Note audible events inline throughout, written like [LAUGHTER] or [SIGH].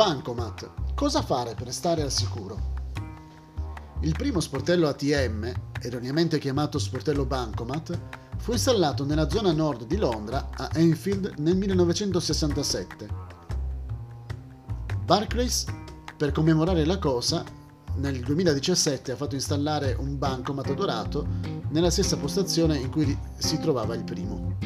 Bancomat. Cosa fare per stare al sicuro? Il primo sportello ATM, erroneamente chiamato sportello Bancomat, fu installato nella zona nord di Londra a Enfield nel 1967. Barclays, per commemorare la cosa, nel 2017 ha fatto installare un bancomat dorato nella stessa postazione in cui si trovava il primo.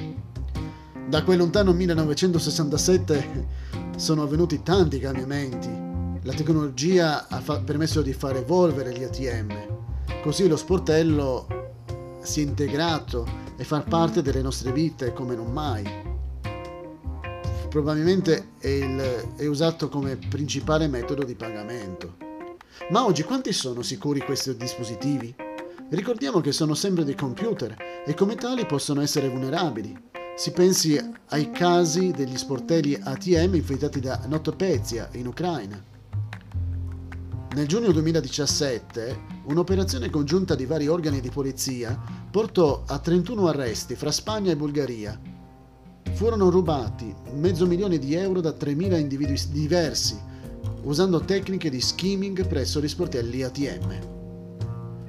Da quel lontano 1967 sono avvenuti tanti cambiamenti la tecnologia ha fa- permesso di far evolvere gli ATM, così lo sportello si è integrato e fa parte delle nostre vite come non mai. Probabilmente è, il, è usato come principale metodo di pagamento. Ma oggi quanti sono sicuri questi dispositivi? Ricordiamo che sono sempre dei computer e come tali possono essere vulnerabili. Si pensi ai casi degli sportelli ATM infettati da Notopezia in Ucraina. Nel giugno 2017 un'operazione congiunta di vari organi di polizia portò a 31 arresti fra Spagna e Bulgaria. Furono rubati mezzo milione di euro da 3.000 individui diversi, usando tecniche di skimming presso gli sportelli ATM.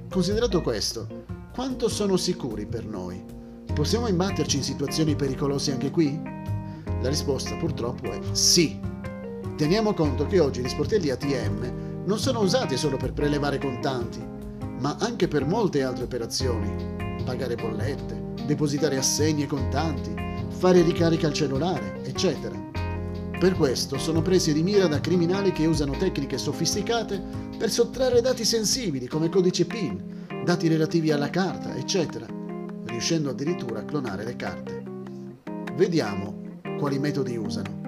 Considerato questo, quanto sono sicuri per noi? Possiamo imbatterci in situazioni pericolose anche qui? La risposta purtroppo è sì. Teniamo conto che oggi gli sportelli ATM non sono usati solo per prelevare contanti, ma anche per molte altre operazioni. Pagare bollette, depositare assegni e contanti, fare ricarica al cellulare, eccetera. Per questo sono presi di mira da criminali che usano tecniche sofisticate per sottrarre dati sensibili come codice PIN, dati relativi alla carta, eccetera, riuscendo addirittura a clonare le carte. Vediamo quali metodi usano.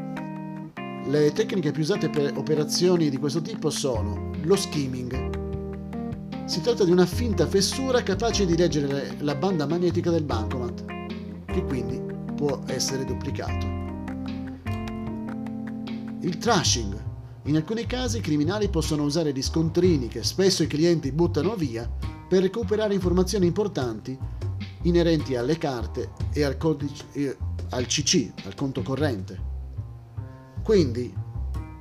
Le tecniche più usate per operazioni di questo tipo sono lo skimming. Si tratta di una finta fessura capace di leggere la banda magnetica del bancomat, che quindi può essere duplicato. Il trashing. In alcuni casi i criminali possono usare gli scontrini che spesso i clienti buttano via per recuperare informazioni importanti inerenti alle carte e al, codice, al CC, al conto corrente. Quindi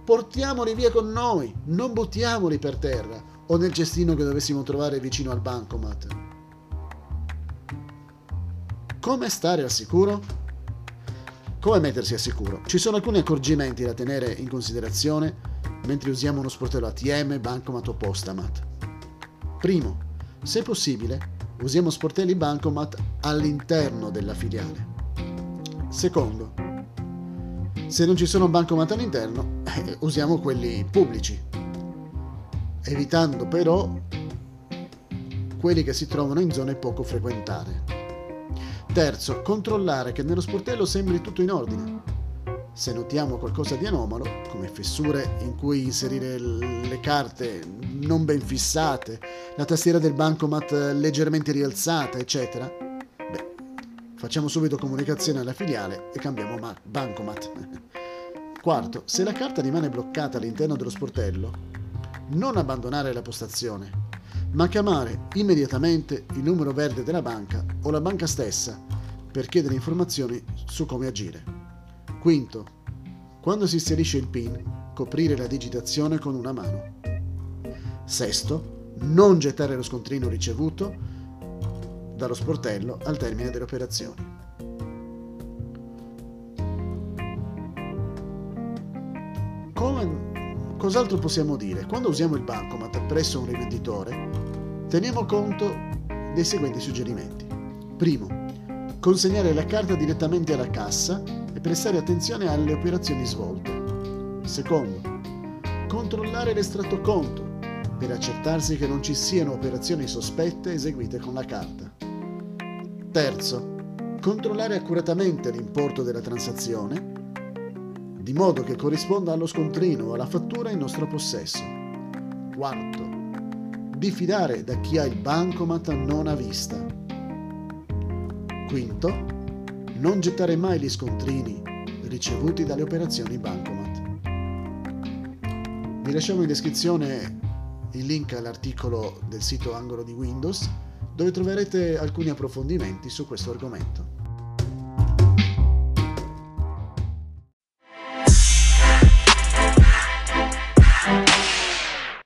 portiamoli via con noi, non buttiamoli per terra o nel cestino che dovessimo trovare vicino al bancomat. Come stare al sicuro? Come mettersi al sicuro? Ci sono alcuni accorgimenti da tenere in considerazione mentre usiamo uno sportello ATM, bancomat o postamat. Primo, se possibile, usiamo sportelli bancomat all'interno della filiale. Secondo, se non ci sono bancomat all'interno, eh, usiamo quelli pubblici, evitando però quelli che si trovano in zone poco frequentate. Terzo, controllare che nello sportello sembri tutto in ordine. Se notiamo qualcosa di anomalo, come fessure in cui inserire le carte non ben fissate, la tastiera del bancomat leggermente rialzata, eccetera, Facciamo subito comunicazione alla filiale e cambiamo ma- bancomat. [LAUGHS] Quarto, se la carta rimane bloccata all'interno dello sportello, non abbandonare la postazione, ma chiamare immediatamente il numero verde della banca o la banca stessa per chiedere informazioni su come agire. Quinto, quando si inserisce il PIN, coprire la digitazione con una mano. Sesto, non gettare lo scontrino ricevuto dallo sportello al termine delle operazioni. Come, cos'altro possiamo dire? Quando usiamo il bancomat presso un rivenditore, teniamo conto dei seguenti suggerimenti. Primo, consegnare la carta direttamente alla cassa prestare attenzione alle operazioni svolte. Secondo, controllare l'estratto conto per accertarsi che non ci siano operazioni sospette eseguite con la carta. Terzo, controllare accuratamente l'importo della transazione, di modo che corrisponda allo scontrino o alla fattura in nostro possesso. Quarto, diffidare da chi ha il bancomat non a vista. Quinto, non gettare mai gli scontrini ricevuti dalle operazioni bancomat. Vi lasciamo in descrizione il link all'articolo del sito Angolo di Windows dove troverete alcuni approfondimenti su questo argomento.